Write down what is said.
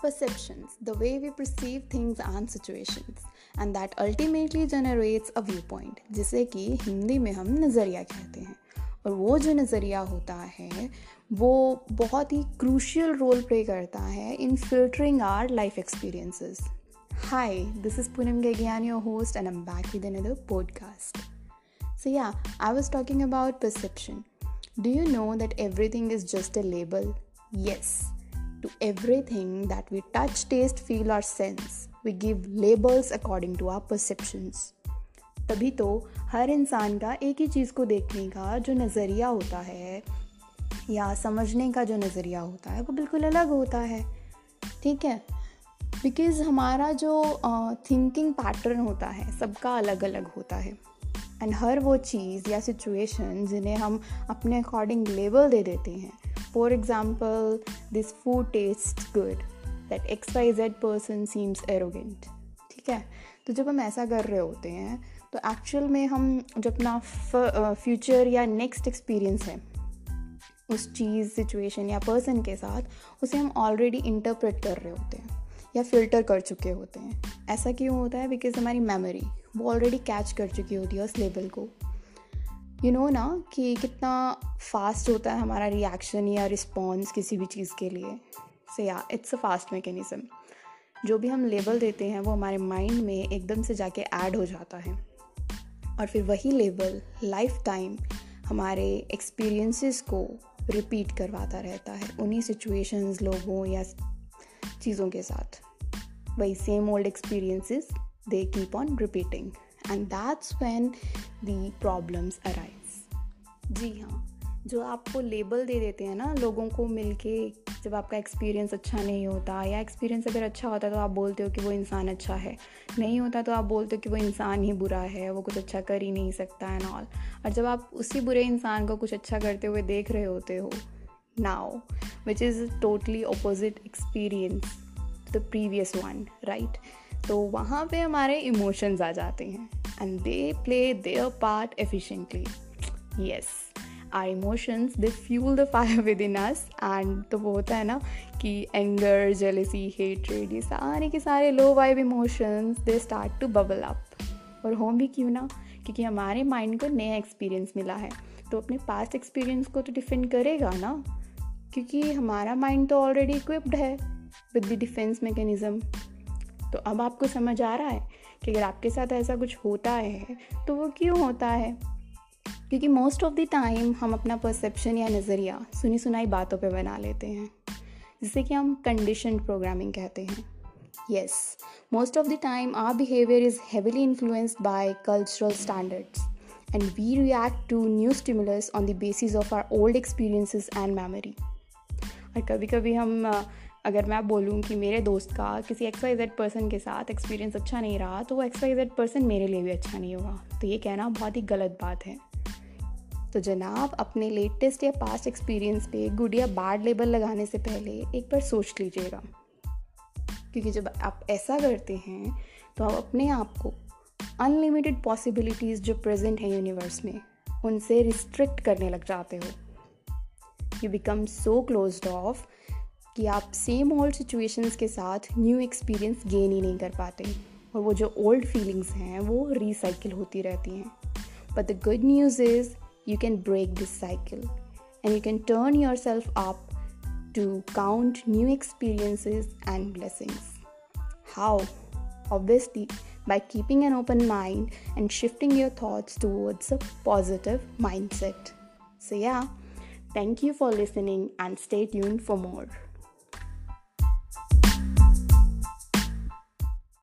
perceptions, the way we perceive things and situations, and that ultimately generates a viewpoint, जिसे कि हिंदी में हम नज़रिया कहते हैं और वो जो नज़रिया होता है वो बहुत ही क्रूशियल रोल प्ले करता है in filtering our life experiences Hi, this is Poonam Gagian, your host, and I'm back with another podcast. So, yeah, I was talking about perception. Do you know that everything is just a label? Yes, to everything that we touch, taste, feel, or sense, we give labels according to our perceptions. तभी तो हर इंसान का एक ही चीज़ को देखने का जो नज़रिया होता है या समझने का जो नज़रिया होता है वो बिल्कुल अलग होता है। ठीक है? बिकॉज़ हमारा जो थिंकिंग uh, पैटर्न होता है सबका अलग अलग होता है। एंड हर वो चीज़ या सिचुएशन जिन्हें हम अपने अकॉर्डिंग लेबल दे देते हैं this food taste good that X Y Z person seems arrogant ठीक है? तो जब हम ऐसा कर रहे होते हैं तो एक्चुअल में हम जो अपना फ्यूचर या नेक्स्ट एक्सपीरियंस है, उस चीज़ सिचुएशन या पर्सन के साथ, उसे हम ऑलरेडी इंटरप्रेट कर रहे होते हैं या फ़िल्टर कर चुके होते हैं। ऐसा क्यों होता है? बिकॉज़ हमारी मेमोरी वो ऑलरेडी कैच कर चुकी होती है उस लेवल को। यू नो ना कि कितना फास्ट होता है हमारा रिएक्शन या रिस्पॉन्स किसी भी चीज़ के लिए। से या इट्स अ फास्ट मैकेनिज़्म जो भी हम लेबल देते हैं, वो हमारे माइंड में एकदम से जाके ऐड हो जाता है। और फिर वही लेबल लाइफ टाइम हमारे एक्सपीरियंसेस को रिपीट करवाता रहता है। उन्हीं सिचुएशंस लोगों या चीज़ों के साथ। वही same old experiences they keep on repeating and that's when the problems arise जी हाँ जो आपको लेबल दे देते हैं ना, लोगों को मिलके, जब आपका एक्सपीरियंस अच्छा नहीं होता, या एक्सपीरियंस अगर अच्छा होता तो आप बोलते हो कि वो इंसान अच्छा है। नहीं होता तो आप बोलते हो कि वो इंसान ही बुरा है, वो कुछ अच्छा कर ही नहीं सकता एंड ऑल और जब आप उसी बुरे इंसान को कुछ अच्छा करते हुए देख रहे होते हो now which is totally opposite experience the previous one right तो वहाँ पे हमारे इमोशंस आ जाते हैं। And they play their part efficiently yes our emotions they fuel the fire within us and तो वो होता है ना कि एंगर जेलेसी हेटरेड ये सारे के सारे low vibe emotions they start to bubble up और होम भी क्यों ना? क्योंकि हमारे माइंड को नया एक्सपीरियंस मिला है। तो अपने पास्ट एक्सपीरियंस को तो डिफेंड करेगा ना? क्योंकि हमारा माइंड तो ऑलरेडी इक्विप्ड है विद द डिफेंस मैकेनिज़्म तो अब आपको समझ आ रहा है कि अगर आपके साथ ऐसा कुछ होता है तो वो क्यों होता है? क्योंकि मोस्ट ऑफ़ द टाइम हम अपना परसेप्शन या नज़रिया सुनी सुनाई बातों पे बना लेते हैं, जिसे कि हम कंडीशन प्रोग्रामिंग कहते हैं। Yes most of the time our behaviour is heavily influenced by cultural standards and we react to new stimulus on the basis of our old experiences and memory और कभी कभी हम अगर मैं बोलूँ कि मेरे दोस्त का किसी एक्स वाई जेड पर्सन के साथ एक्सपीरियंस अच्छा नहीं रहा तो वो एक्स वाई जेड पर्सन मेरे लिए भी अच्छा नहीं होगा। तो ये कहना बहुत ही गलत बात है। तो जनाब, अपने लेटेस्ट या पास्ट एक्सपीरियंस पे गुड या बैड लेबल लगाने से पहले एक बार सोच लीजिएगा। क्योंकि जब आप ऐसा करते हैं तो आप अपने आप को अनलिमिटेड पॉसिबिलिटीज़ जो प्रेजेंट हैं यूनिवर्स में, उनसे रिस्ट्रिक्ट करने लग जाते हो। You become so close off कि आप सेम ओल्ड सिचुएशंस के साथ न्यू एक्सपीरियंस गेन ही नहीं कर पाते। और वो जो ओल्ड फीलिंग्स हैं, वो रिसाइकिल होती रहती हैं। But the good news is you can break this cycle and you can turn yourself up to count new experiences and blessings how obviously by keeping an open mind and shifting your thoughts towards a positive mindset so yeah thank you for listening and stay यून for मोर